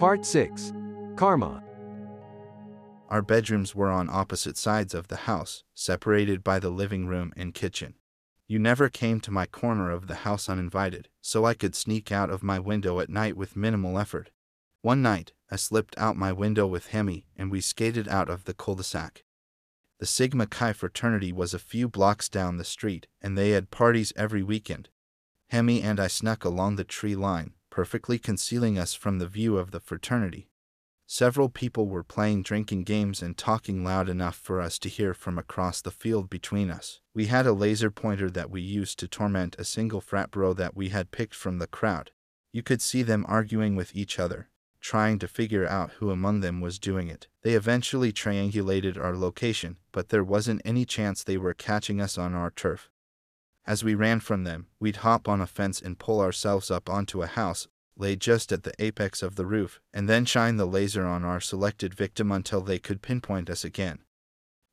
Part 6 Karma. Our bedrooms were on opposite sides of the house, separated by the living room and kitchen. You never came to my corner of the house uninvited, so I could sneak out of my window at night with minimal effort. One night, I slipped out my window with Hemi and we skated out of the cul de sac. The Sigma Chi fraternity was a few blocks down the street, and they had parties every weekend. Hemi and I snuck along the tree line, perfectly concealing us from the view of the fraternity. Several people were playing drinking games and talking loud enough for us to hear from across the field between us. We had a laser pointer that we used to torment a single frat bro that we had picked from the crowd. You could see them arguing with each other, trying to figure out who among them was doing it. They eventually triangulated our location, but there wasn't any chance they were catching us on our turf. As we ran from them, we'd hop on a fence and pull ourselves up onto a house, lay just at the apex of the roof, and then shine the laser on our selected victim until they could pinpoint us again.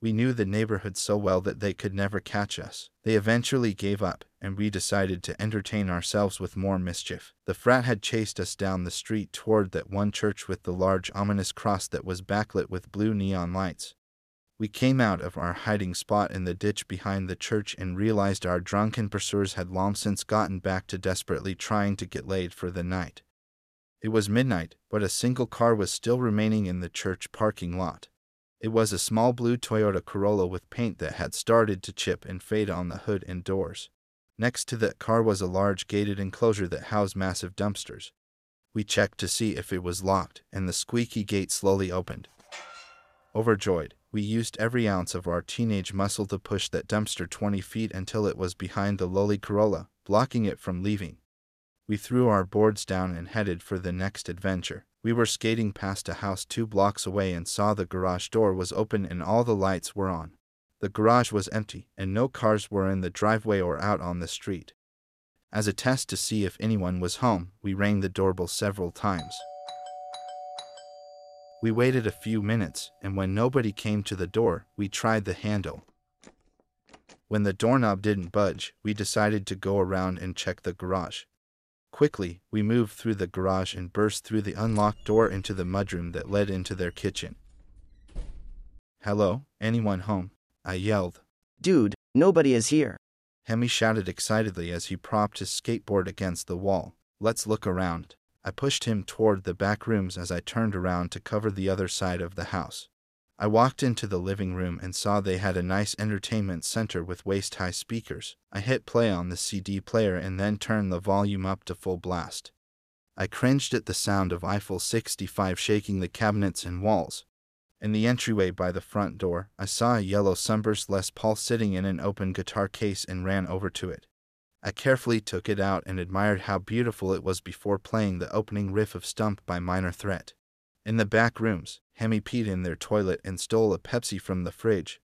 We knew the neighborhood so well that they could never catch us. They eventually gave up, and we decided to entertain ourselves with more mischief. The frat had chased us down the street toward that one church with the large ominous cross that was backlit with blue neon lights. We came out of our hiding spot in the ditch behind the church and realized our drunken pursuers had long since gotten back to desperately trying to get laid for the night. It was midnight, but a single car was still remaining in the church parking lot. It was a small blue Toyota Corolla with paint that had started to chip and fade on the hood and doors. Next to that car was a large gated enclosure that housed massive dumpsters. We checked to see if it was locked, and the squeaky gate slowly opened. Overjoyed, we used every ounce of our teenage muscle to push that dumpster 20 feet until it was behind the lowly Corolla, blocking it from leaving. We threw our boards down and headed for the next adventure. We were skating past a house two blocks away and saw the garage door was open and all the lights were on. The garage was empty, and no cars were in the driveway or out on the street. As a test to see if anyone was home, we rang the doorbell several times. We waited a few minutes, and when nobody came to the door, we tried the handle. When the doorknob didn't budge, we decided to go around and check the garage. Quickly, we moved through the garage and burst through the unlocked door into the mudroom that led into their kitchen. Hello, anyone home? I yelled. Dude, nobody is here. Hemi shouted excitedly as he propped his skateboard against the wall. Let's look around. I pushed him toward the back rooms as I turned around to cover the other side of the house. I walked into the living room and saw they had a nice entertainment center with waist high speakers. I hit play on the CD player and then turned the volume up to full blast. I cringed at the sound of Eiffel 65 shaking the cabinets and walls. In the entryway by the front door, I saw a yellow sunburst Les Paul sitting in an open guitar case and ran over to it. I carefully took it out and admired how beautiful it was before playing the opening riff of Stumped by Minor Threat. In the back rooms, Hemi peed in their toilet and stole a Pepsi from the fridge.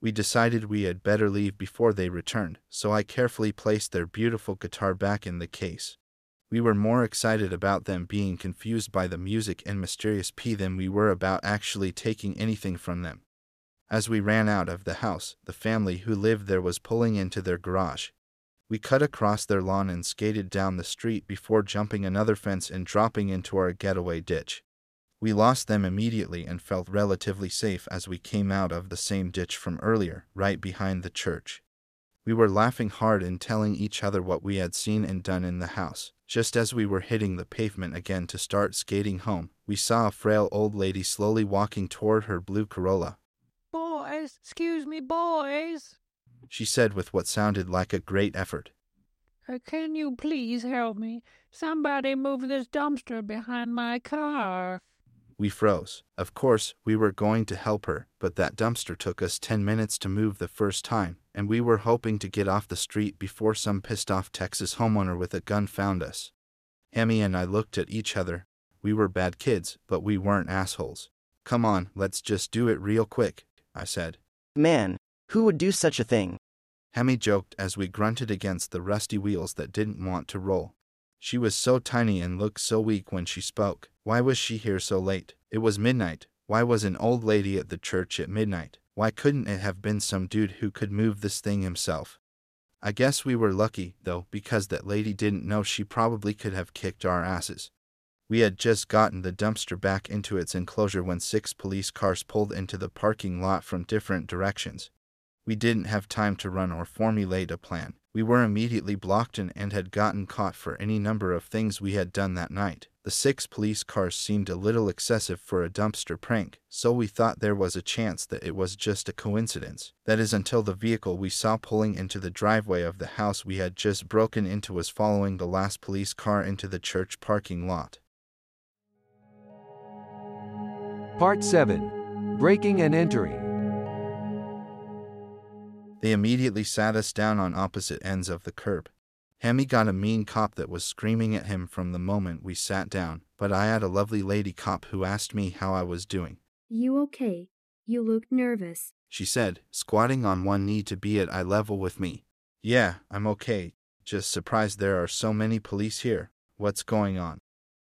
We decided we had better leave before they returned, so I carefully placed their beautiful guitar back in the case. We were more excited about them being confused by the music and mysterious pee than we were about actually taking anything from them. As we ran out of the house, the family who lived there was pulling into their garage, we cut across their lawn and skated down the street before jumping another fence and dropping into our getaway ditch. We lost them immediately and felt relatively safe as we came out of the same ditch from earlier, right behind the church. We were laughing hard and telling each other what we had seen and done in the house. Just as we were hitting the pavement again to start skating home, we saw a frail old lady slowly walking toward her blue Corolla. Boys, excuse me, boys she said with what sounded like a great effort. Uh, can you please help me? Somebody move this dumpster behind my car. We froze. Of course, we were going to help her, but that dumpster took us 10 minutes to move the first time, and we were hoping to get off the street before some pissed off Texas homeowner with a gun found us. Hemi and I looked at each other. We were bad kids, but we weren't assholes. Come on, let's just do it real quick, I said. Man, who would do such a thing? Hemi joked as we grunted against the rusty wheels that didn't want to roll. She was so tiny and looked so weak when she spoke. Why was she here so late? It was midnight. Why was an old lady at the church at midnight? Why couldn't it have been some dude who could move this thing himself? I guess we were lucky, though, because that lady didn't know she probably could have kicked our asses. We had just gotten the dumpster back into its enclosure when six police cars pulled into the parking lot from different directions. We didn't have time to run or formulate a plan. We were immediately blocked in and had gotten caught for any number of things we had done that night. The six police cars seemed a little excessive for a dumpster prank, so we thought there was a chance that it was just a coincidence. That is until the vehicle we saw pulling into the driveway of the house we had just broken into was following the last police car into the church parking lot. Part 7 Breaking and Entering. They immediately sat us down on opposite ends of the curb. Hemi got a mean cop that was screaming at him from the moment we sat down, but I had a lovely lady cop who asked me how I was doing. You okay? You look nervous. She said, squatting on one knee to be at eye level with me. Yeah, I'm okay. Just surprised there are so many police here. What's going on?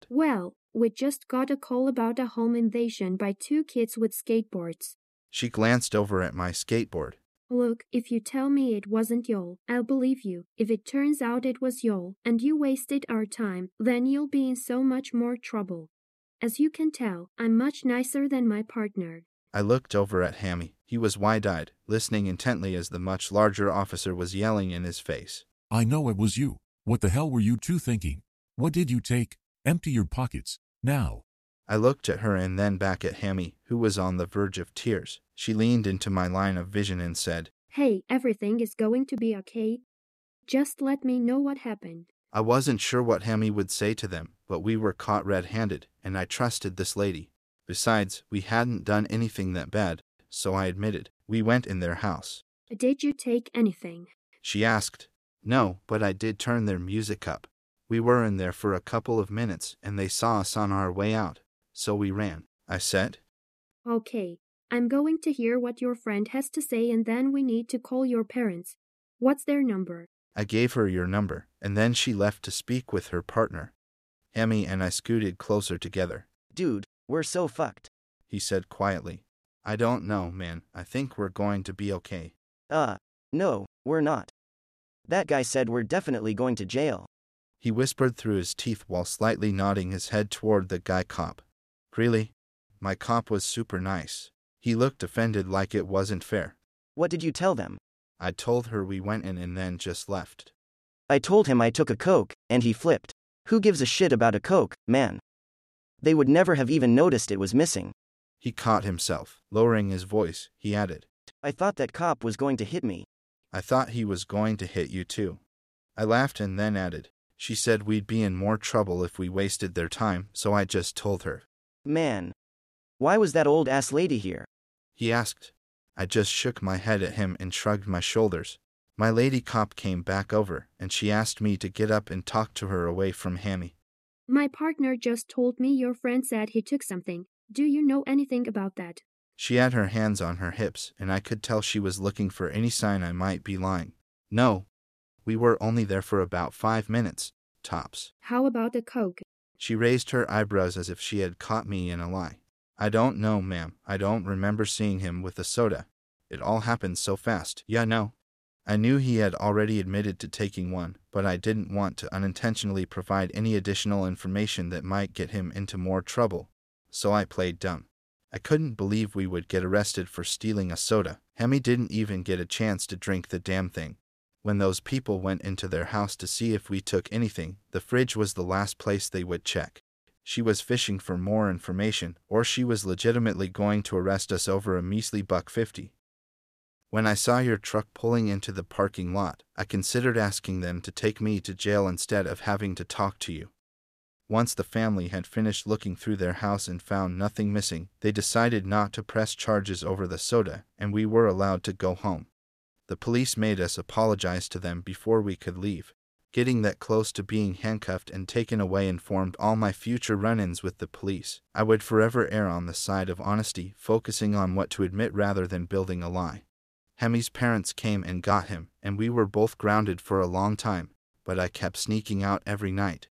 Well, we just got a call about a home invasion by two kids with skateboards. She glanced over at my skateboard. Look, if you tell me it wasn't Yol, I'll believe you. If it turns out it was Yol, and you wasted our time, then you'll be in so much more trouble. As you can tell, I'm much nicer than my partner. I looked over at Hemi. He was wide eyed, listening intently as the much larger officer was yelling in his face. I know it was you. What the hell were you two thinking? What did you take? Empty your pockets. Now. I looked at her and then back at Hemi, who was on the verge of tears. She leaned into my line of vision and said, Hey, everything is going to be okay. Just let me know what happened. I wasn't sure what Hemi would say to them, but we were caught red handed, and I trusted this lady. Besides, we hadn't done anything that bad, so I admitted. We went in their house. Did you take anything? She asked. No, but I did turn their music up. We were in there for a couple of minutes, and they saw us on our way out, so we ran. I said, Okay, I'm going to hear what your friend has to say and then we need to call your parents. What's their number? I gave her your number, and then she left to speak with her partner. Hemi and I scooted closer together. Dude, we're so fucked. He said quietly. I don't know, man. I think we're going to be okay. Uh, no, we're not. That guy said we're definitely going to jail. He whispered through his teeth while slightly nodding his head toward the guy cop. Really? My cop was super nice. He looked offended like it wasn't fair. What did you tell them? I told her we went in and then just left. I told him I took a Coke, and he flipped. Who gives a shit about a Coke, man? They would never have even noticed it was missing. He caught himself. Lowering his voice, he added, I thought that cop was going to hit me. I thought he was going to hit you too. I laughed and then added, She said we'd be in more trouble if we wasted their time, so I just told her. Man. Why was that old ass lady here? He asked. I just shook my head at him and shrugged my shoulders. My lady cop came back over, and she asked me to get up and talk to her away from Hemi. My partner just told me your friend said he took something. Do you know anything about that? She had her hands on her hips, and I could tell she was looking for any sign I might be lying. No. We were only there for about five minutes, tops. How about the Coke? She raised her eyebrows as if she had caught me in a lie. I don't know, ma'am. I don't remember seeing him with a soda. It all happened so fast. Yeah, no. I knew he had already admitted to taking one, but I didn't want to unintentionally provide any additional information that might get him into more trouble. So I played dumb. I couldn't believe we would get arrested for stealing a soda. Hemi didn't even get a chance to drink the damn thing. When those people went into their house to see if we took anything, the fridge was the last place they would check. She was fishing for more information, or she was legitimately going to arrest us over a measly buck fifty. When I saw your truck pulling into the parking lot, I considered asking them to take me to jail instead of having to talk to you. Once the family had finished looking through their house and found nothing missing, they decided not to press charges over the soda, and we were allowed to go home. The police made us apologize to them before we could leave. Getting that close to being handcuffed and taken away informed all my future run ins with the police. I would forever err on the side of honesty, focusing on what to admit rather than building a lie. Hemi's parents came and got him, and we were both grounded for a long time, but I kept sneaking out every night.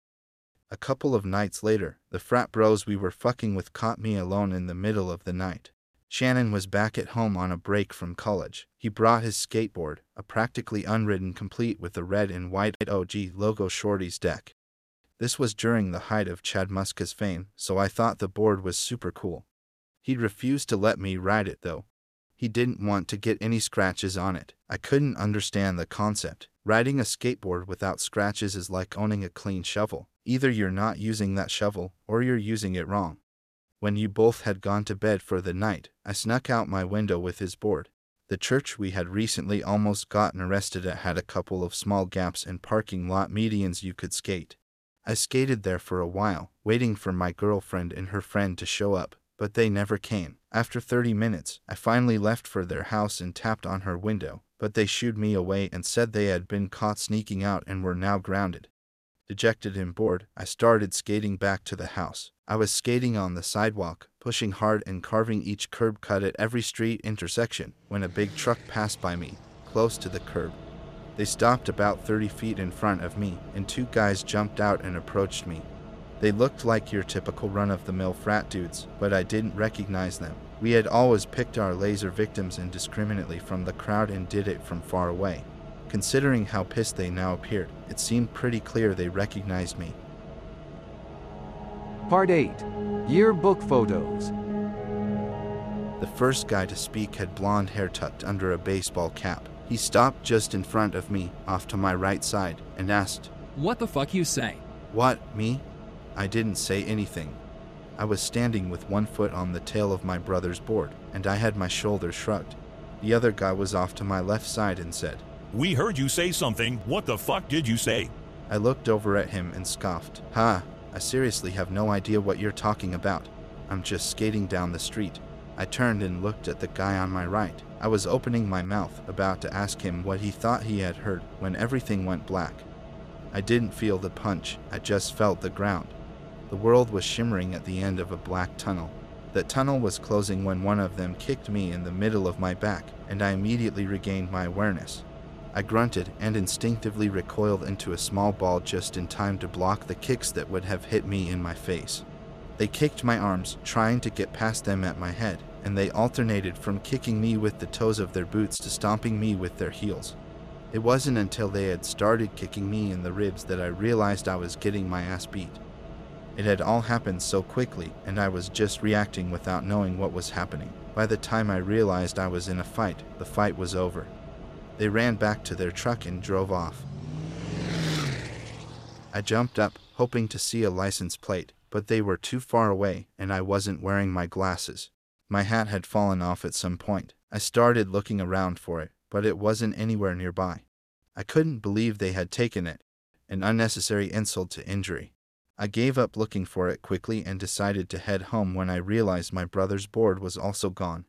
A couple of nights later, the frat bros we were fucking with caught me alone in the middle of the night. Shannon was back at home on a break from college. He brought his skateboard, a practically unridden complete with the red and white OG logo Shorty's deck. This was during the height of Chad Muska's fame, so I thought the board was super cool. He refused to let me ride it though. He didn't want to get any scratches on it. I couldn't understand the concept. Riding a skateboard without scratches is like owning a clean shovel. Either you're not using that shovel, or you're using it wrong. When you both had gone to bed for the night, I snuck out my window with his board. The church we had recently almost gotten arrested at had a couple of small gaps and parking lot medians you could skate. I skated there for a while, waiting for my girlfriend and her friend to show up, but they never came. After 30 minutes, I finally left for their house and tapped on her window, but they shooed me away and said they had been caught sneaking out and were now grounded. Dejected and bored, I started skating back to the house. I was skating on the sidewalk, pushing hard and carving each curb cut at every street intersection when a big truck passed by me, close to the curb. They stopped about 30 feet in front of me, and two guys jumped out and approached me. They looked like your typical run of the mill frat dudes, but I didn't recognize them. We had always picked our laser victims indiscriminately from the crowd and did it from far away. Considering how pissed they now appeared, it seemed pretty clear they recognized me. Part 8 Yearbook Photos. The first guy to speak had blonde hair tucked under a baseball cap. He stopped just in front of me, off to my right side, and asked, What the fuck you say? What, me? I didn't say anything. I was standing with one foot on the tail of my brother's board, and I had my shoulders shrugged. The other guy was off to my left side and said, We heard you say something. What the fuck did you say? I looked over at him and scoffed. Ha, I seriously have no idea what you're talking about. I'm just skating down the street. I turned and looked at the guy on my right. I was opening my mouth, about to ask him what he thought he had heard, when everything went black. I didn't feel the punch, I just felt the ground. The world was shimmering at the end of a black tunnel. That tunnel was closing when one of them kicked me in the middle of my back, and I immediately regained my awareness. I grunted and instinctively recoiled into a small ball just in time to block the kicks that would have hit me in my face. They kicked my arms, trying to get past them at my head, and they alternated from kicking me with the toes of their boots to stomping me with their heels. It wasn't until they had started kicking me in the ribs that I realized I was getting my ass beat. It had all happened so quickly, and I was just reacting without knowing what was happening. By the time I realized I was in a fight, the fight was over. They ran back to their truck and drove off. I jumped up, hoping to see a license plate, but they were too far away, and I wasn't wearing my glasses. My hat had fallen off at some point. I started looking around for it, but it wasn't anywhere nearby. I couldn't believe they had taken it, an unnecessary insult to injury. I gave up looking for it quickly and decided to head home when I realized my brother's board was also gone.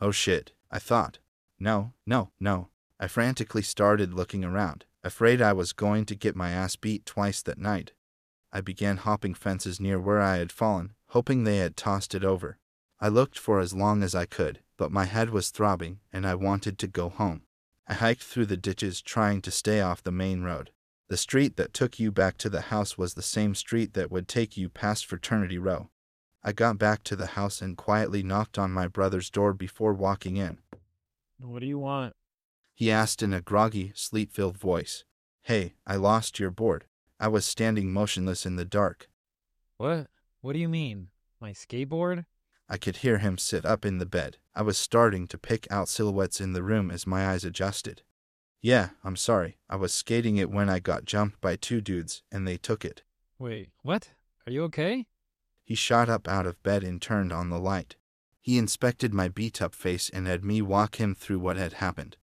Oh shit, I thought. No, no, no. I frantically started looking around, afraid I was going to get my ass beat twice that night. I began hopping fences near where I had fallen, hoping they had tossed it over. I looked for as long as I could, but my head was throbbing and I wanted to go home. I hiked through the ditches trying to stay off the main road. The street that took you back to the house was the same street that would take you past Fraternity Row. I got back to the house and quietly knocked on my brother's door before walking in. What do you want? He asked in a groggy, sleep filled voice. Hey, I lost your board. I was standing motionless in the dark. What? What do you mean? My skateboard? I could hear him sit up in the bed. I was starting to pick out silhouettes in the room as my eyes adjusted. Yeah, I'm sorry. I was skating it when I got jumped by two dudes, and they took it. Wait, what? Are you okay? He shot up out of bed and turned on the light. He inspected my beat up face and had me walk him through what had happened.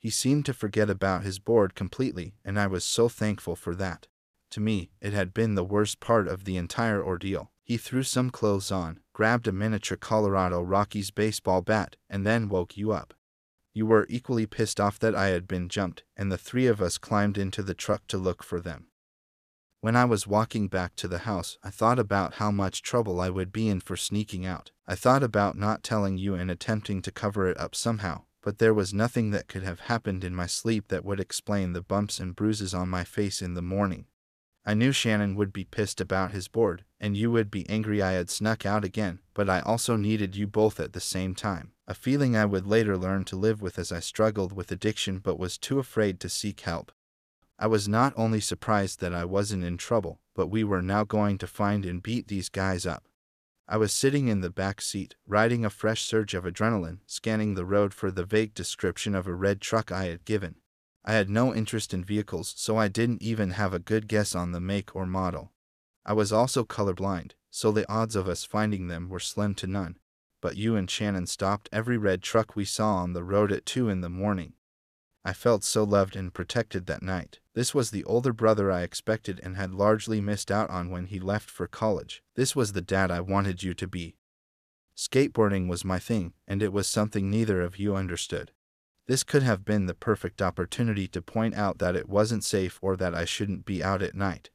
He seemed to forget about his board completely, and I was so thankful for that. To me, it had been the worst part of the entire ordeal. He threw some clothes on, grabbed a miniature Colorado Rockies baseball bat, and then woke you up. You were equally pissed off that I had been jumped, and the three of us climbed into the truck to look for them. When I was walking back to the house, I thought about how much trouble I would be in for sneaking out. I thought about not telling you and attempting to cover it up somehow, but there was nothing that could have happened in my sleep that would explain the bumps and bruises on my face in the morning. I knew Shannon would be pissed about his board, and you would be angry I had snuck out again, but I also needed you both at the same time, a feeling I would later learn to live with as I struggled with addiction but was too afraid to seek help. I was not only surprised that I wasn't in trouble, but we were now going to find and beat these guys up. I was sitting in the back seat, riding a fresh surge of adrenaline, scanning the road for the vague description of a red truck I had given. I had no interest in vehicles, so I didn't even have a good guess on the make or model. I was also colorblind, so the odds of us finding them were slim to none. But you and Shannon stopped every red truck we saw on the road at 2 in the morning. I felt so loved and protected that night. This was the older brother I expected and had largely missed out on when he left for college. This was the dad I wanted you to be. Skateboarding was my thing, and it was something neither of you understood. This could have been the perfect opportunity to point out that it wasn't safe or that I shouldn't be out at night.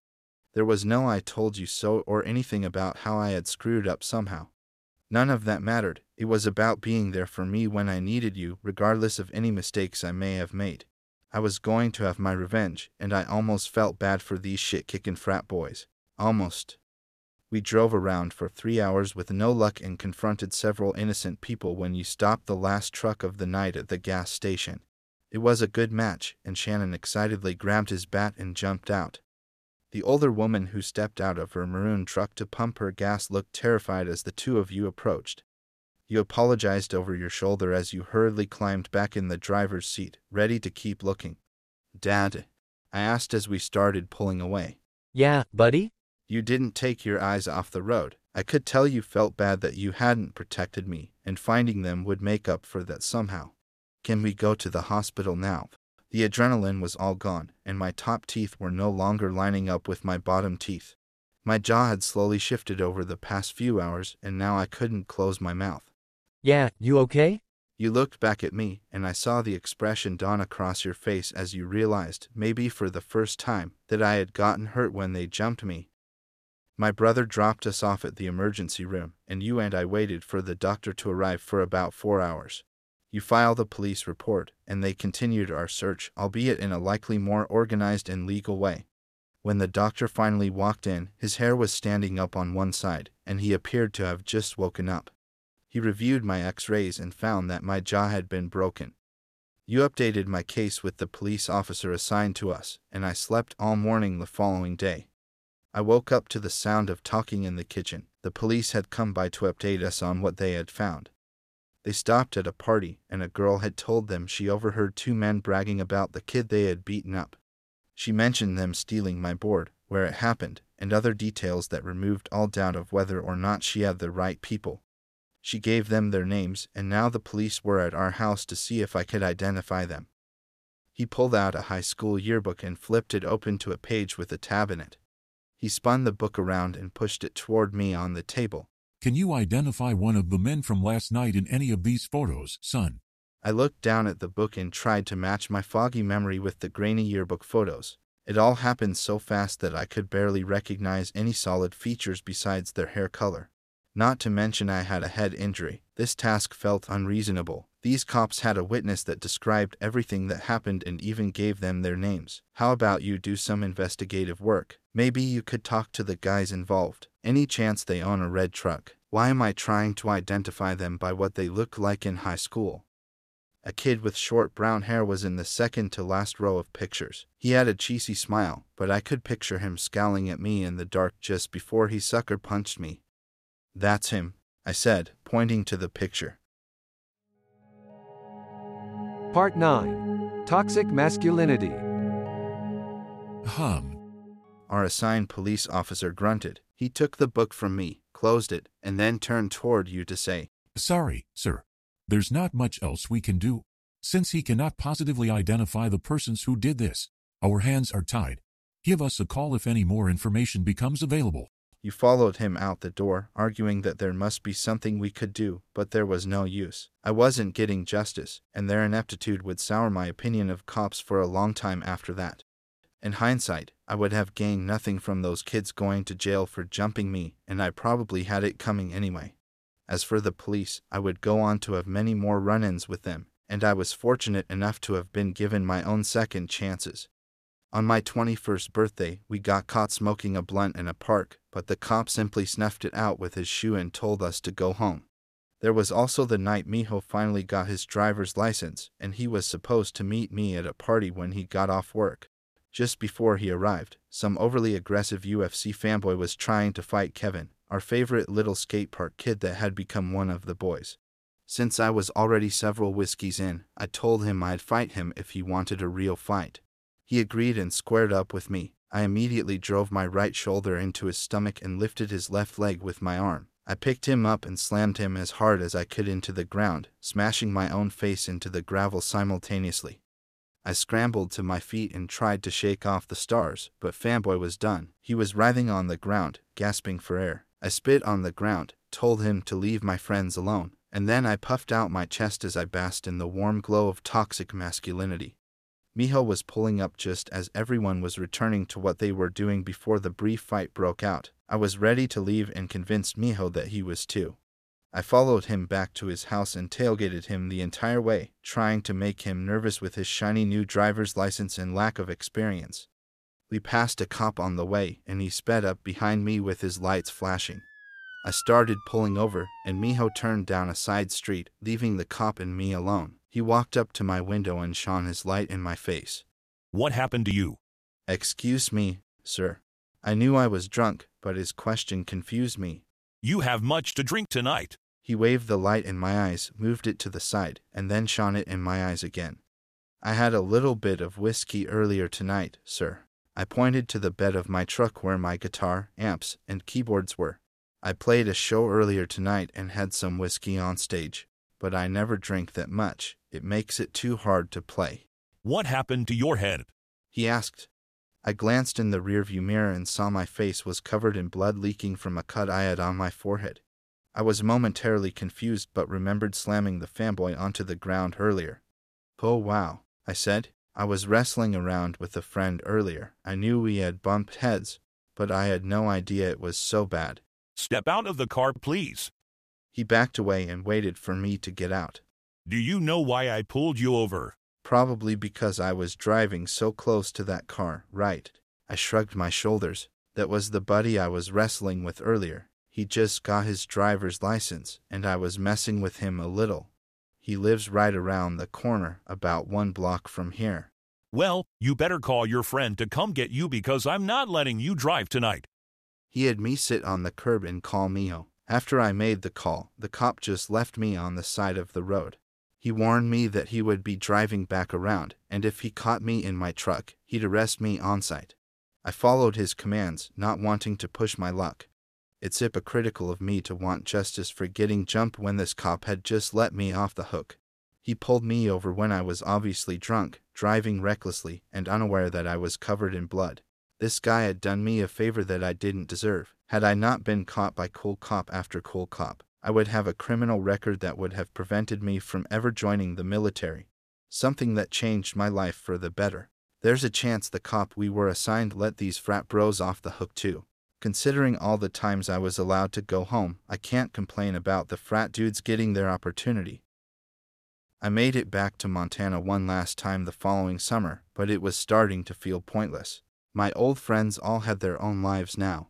There was no I told you so or anything about how I had screwed up somehow. None of that mattered. It was about being there for me when I needed you, regardless of any mistakes I may have made. I was going to have my revenge, and I almost felt bad for these shit kicking frat boys. Almost. We drove around for three hours with no luck and confronted several innocent people when you stopped the last truck of the night at the gas station. It was a good match, and Shannon excitedly grabbed his bat and jumped out. The older woman who stepped out of her maroon truck to pump her gas looked terrified as the two of you approached. You apologized over your shoulder as you hurriedly climbed back in the driver's seat, ready to keep looking. Dad, I asked as we started pulling away. Yeah, buddy? You didn't take your eyes off the road. I could tell you felt bad that you hadn't protected me, and finding them would make up for that somehow. Can we go to the hospital now? The adrenaline was all gone, and my top teeth were no longer lining up with my bottom teeth. My jaw had slowly shifted over the past few hours, and now I couldn't close my mouth. Yeah, you okay? You looked back at me, and I saw the expression dawn across your face as you realized, maybe for the first time, that I had gotten hurt when they jumped me. My brother dropped us off at the emergency room, and you and I waited for the doctor to arrive for about four hours. You filed a police report, and they continued our search, albeit in a likely more organized and legal way. When the doctor finally walked in, his hair was standing up on one side, and he appeared to have just woken up. He reviewed my x rays and found that my jaw had been broken. You updated my case with the police officer assigned to us, and I slept all morning the following day. I woke up to the sound of talking in the kitchen. The police had come by to update us on what they had found. They stopped at a party, and a girl had told them she overheard two men bragging about the kid they had beaten up. She mentioned them stealing my board, where it happened, and other details that removed all doubt of whether or not she had the right people. She gave them their names, and now the police were at our house to see if I could identify them. He pulled out a high school yearbook and flipped it open to a page with a tab in it. He spun the book around and pushed it toward me on the table. Can you identify one of the men from last night in any of these photos, son? I looked down at the book and tried to match my foggy memory with the grainy yearbook photos. It all happened so fast that I could barely recognize any solid features besides their hair color. Not to mention I had a head injury. This task felt unreasonable. These cops had a witness that described everything that happened and even gave them their names. How about you do some investigative work? Maybe you could talk to the guys involved. Any chance they own a red truck? Why am I trying to identify them by what they look like in high school? A kid with short brown hair was in the second to last row of pictures. He had a cheesy smile, but I could picture him scowling at me in the dark just before he sucker punched me. That's him, I said, pointing to the picture. Part 9 Toxic Masculinity. Hum. Our assigned police officer grunted. He took the book from me, closed it, and then turned toward you to say, Sorry, sir. There's not much else we can do. Since he cannot positively identify the persons who did this, our hands are tied. Give us a call if any more information becomes available. You followed him out the door, arguing that there must be something we could do, but there was no use. I wasn't getting justice, and their ineptitude would sour my opinion of cops for a long time after that. In hindsight, I would have gained nothing from those kids going to jail for jumping me, and I probably had it coming anyway. As for the police, I would go on to have many more run ins with them, and I was fortunate enough to have been given my own second chances. On my 21st birthday, we got caught smoking a blunt in a park, but the cop simply snuffed it out with his shoe and told us to go home. There was also the night Miho finally got his driver's license, and he was supposed to meet me at a party when he got off work. Just before he arrived, some overly aggressive UFC fanboy was trying to fight Kevin, our favorite little skate park kid that had become one of the boys. Since I was already several whiskeys in, I told him I'd fight him if he wanted a real fight. He agreed and squared up with me. I immediately drove my right shoulder into his stomach and lifted his left leg with my arm. I picked him up and slammed him as hard as I could into the ground, smashing my own face into the gravel simultaneously. I scrambled to my feet and tried to shake off the stars, but Fanboy was done. He was writhing on the ground, gasping for air. I spit on the ground, told him to leave my friends alone, and then I puffed out my chest as I basked in the warm glow of toxic masculinity. Miho was pulling up just as everyone was returning to what they were doing before the brief fight broke out. I was ready to leave and convinced Miho that he was too. I followed him back to his house and tailgated him the entire way, trying to make him nervous with his shiny new driver's license and lack of experience. We passed a cop on the way, and he sped up behind me with his lights flashing. I started pulling over, and Miho turned down a side street, leaving the cop and me alone. He walked up to my window and shone his light in my face. What happened to you? Excuse me, sir. I knew I was drunk, but his question confused me. You have much to drink tonight. He waved the light in my eyes, moved it to the side, and then shone it in my eyes again. I had a little bit of whiskey earlier tonight, sir. I pointed to the bed of my truck where my guitar, amps, and keyboards were. I played a show earlier tonight and had some whiskey on stage, but I never drink that much. It makes it too hard to play. What happened to your head? He asked. I glanced in the rearview mirror and saw my face was covered in blood leaking from a cut I had on my forehead. I was momentarily confused but remembered slamming the fanboy onto the ground earlier. Oh wow, I said. I was wrestling around with a friend earlier. I knew we had bumped heads, but I had no idea it was so bad. Step out of the car, please. He backed away and waited for me to get out. Do you know why I pulled you over? Probably because I was driving so close to that car, right? I shrugged my shoulders. That was the buddy I was wrestling with earlier. He just got his driver's license, and I was messing with him a little. He lives right around the corner, about one block from here. Well, you better call your friend to come get you because I'm not letting you drive tonight. He had me sit on the curb and call Miho. After I made the call, the cop just left me on the side of the road. He warned me that he would be driving back around, and if he caught me in my truck, he'd arrest me on sight. I followed his commands, not wanting to push my luck. It's hypocritical of me to want justice for getting jumped when this cop had just let me off the hook. He pulled me over when I was obviously drunk, driving recklessly, and unaware that I was covered in blood. This guy had done me a favor that I didn't deserve. Had I not been caught by cool cop after cool cop, I would have a criminal record that would have prevented me from ever joining the military. Something that changed my life for the better. There's a chance the cop we were assigned let these frat bros off the hook too. Considering all the times I was allowed to go home, I can't complain about the frat dudes getting their opportunity. I made it back to Montana one last time the following summer, but it was starting to feel pointless. My old friends all had their own lives now.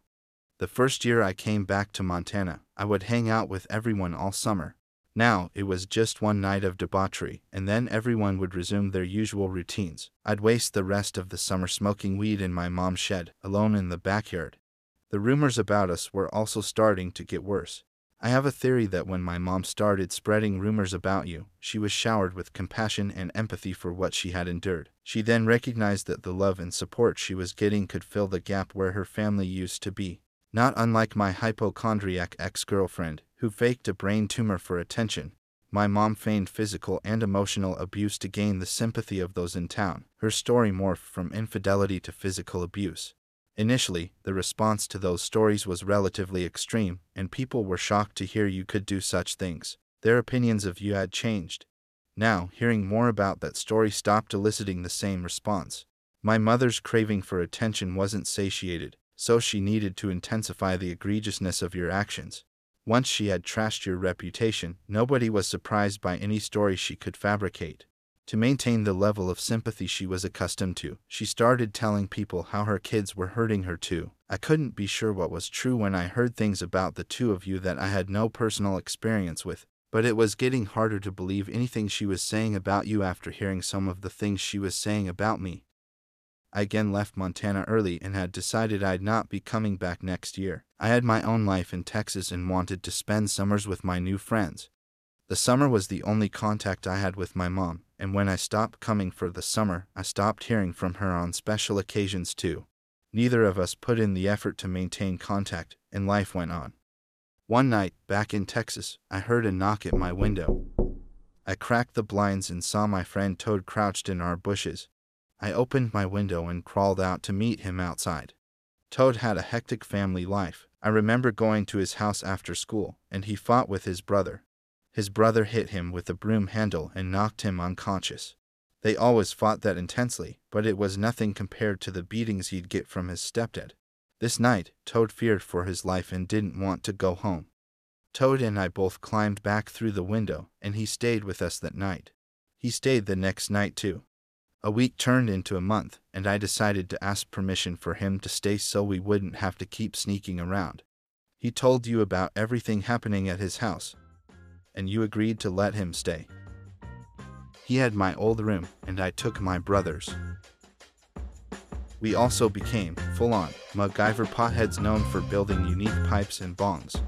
The first year I came back to Montana, I would hang out with everyone all summer. Now, it was just one night of debauchery, and then everyone would resume their usual routines. I'd waste the rest of the summer smoking weed in my mom's shed, alone in the backyard. The rumors about us were also starting to get worse. I have a theory that when my mom started spreading rumors about you, she was showered with compassion and empathy for what she had endured. She then recognized that the love and support she was getting could fill the gap where her family used to be. Not unlike my hypochondriac ex girlfriend, who faked a brain tumor for attention, my mom feigned physical and emotional abuse to gain the sympathy of those in town. Her story morphed from infidelity to physical abuse. Initially, the response to those stories was relatively extreme, and people were shocked to hear you could do such things. Their opinions of you had changed. Now, hearing more about that story stopped eliciting the same response. My mother's craving for attention wasn't satiated, so she needed to intensify the egregiousness of your actions. Once she had trashed your reputation, nobody was surprised by any story she could fabricate. To maintain the level of sympathy she was accustomed to, she started telling people how her kids were hurting her too. I couldn't be sure what was true when I heard things about the two of you that I had no personal experience with, but it was getting harder to believe anything she was saying about you after hearing some of the things she was saying about me. I again left Montana early and had decided I'd not be coming back next year. I had my own life in Texas and wanted to spend summers with my new friends. The summer was the only contact I had with my mom, and when I stopped coming for the summer, I stopped hearing from her on special occasions too. Neither of us put in the effort to maintain contact, and life went on. One night, back in Texas, I heard a knock at my window. I cracked the blinds and saw my friend Toad crouched in our bushes. I opened my window and crawled out to meet him outside. Toad had a hectic family life. I remember going to his house after school, and he fought with his brother. His brother hit him with a broom handle and knocked him unconscious. They always fought that intensely, but it was nothing compared to the beatings he'd get from his stepdad. This night, Toad feared for his life and didn't want to go home. Toad and I both climbed back through the window, and he stayed with us that night. He stayed the next night too. A week turned into a month, and I decided to ask permission for him to stay so we wouldn't have to keep sneaking around. He told you about everything happening at his house, and you agreed to let him stay. He had my old room, and I took my brother's. We also became, full on, MacGyver potheads known for building unique pipes and bongs.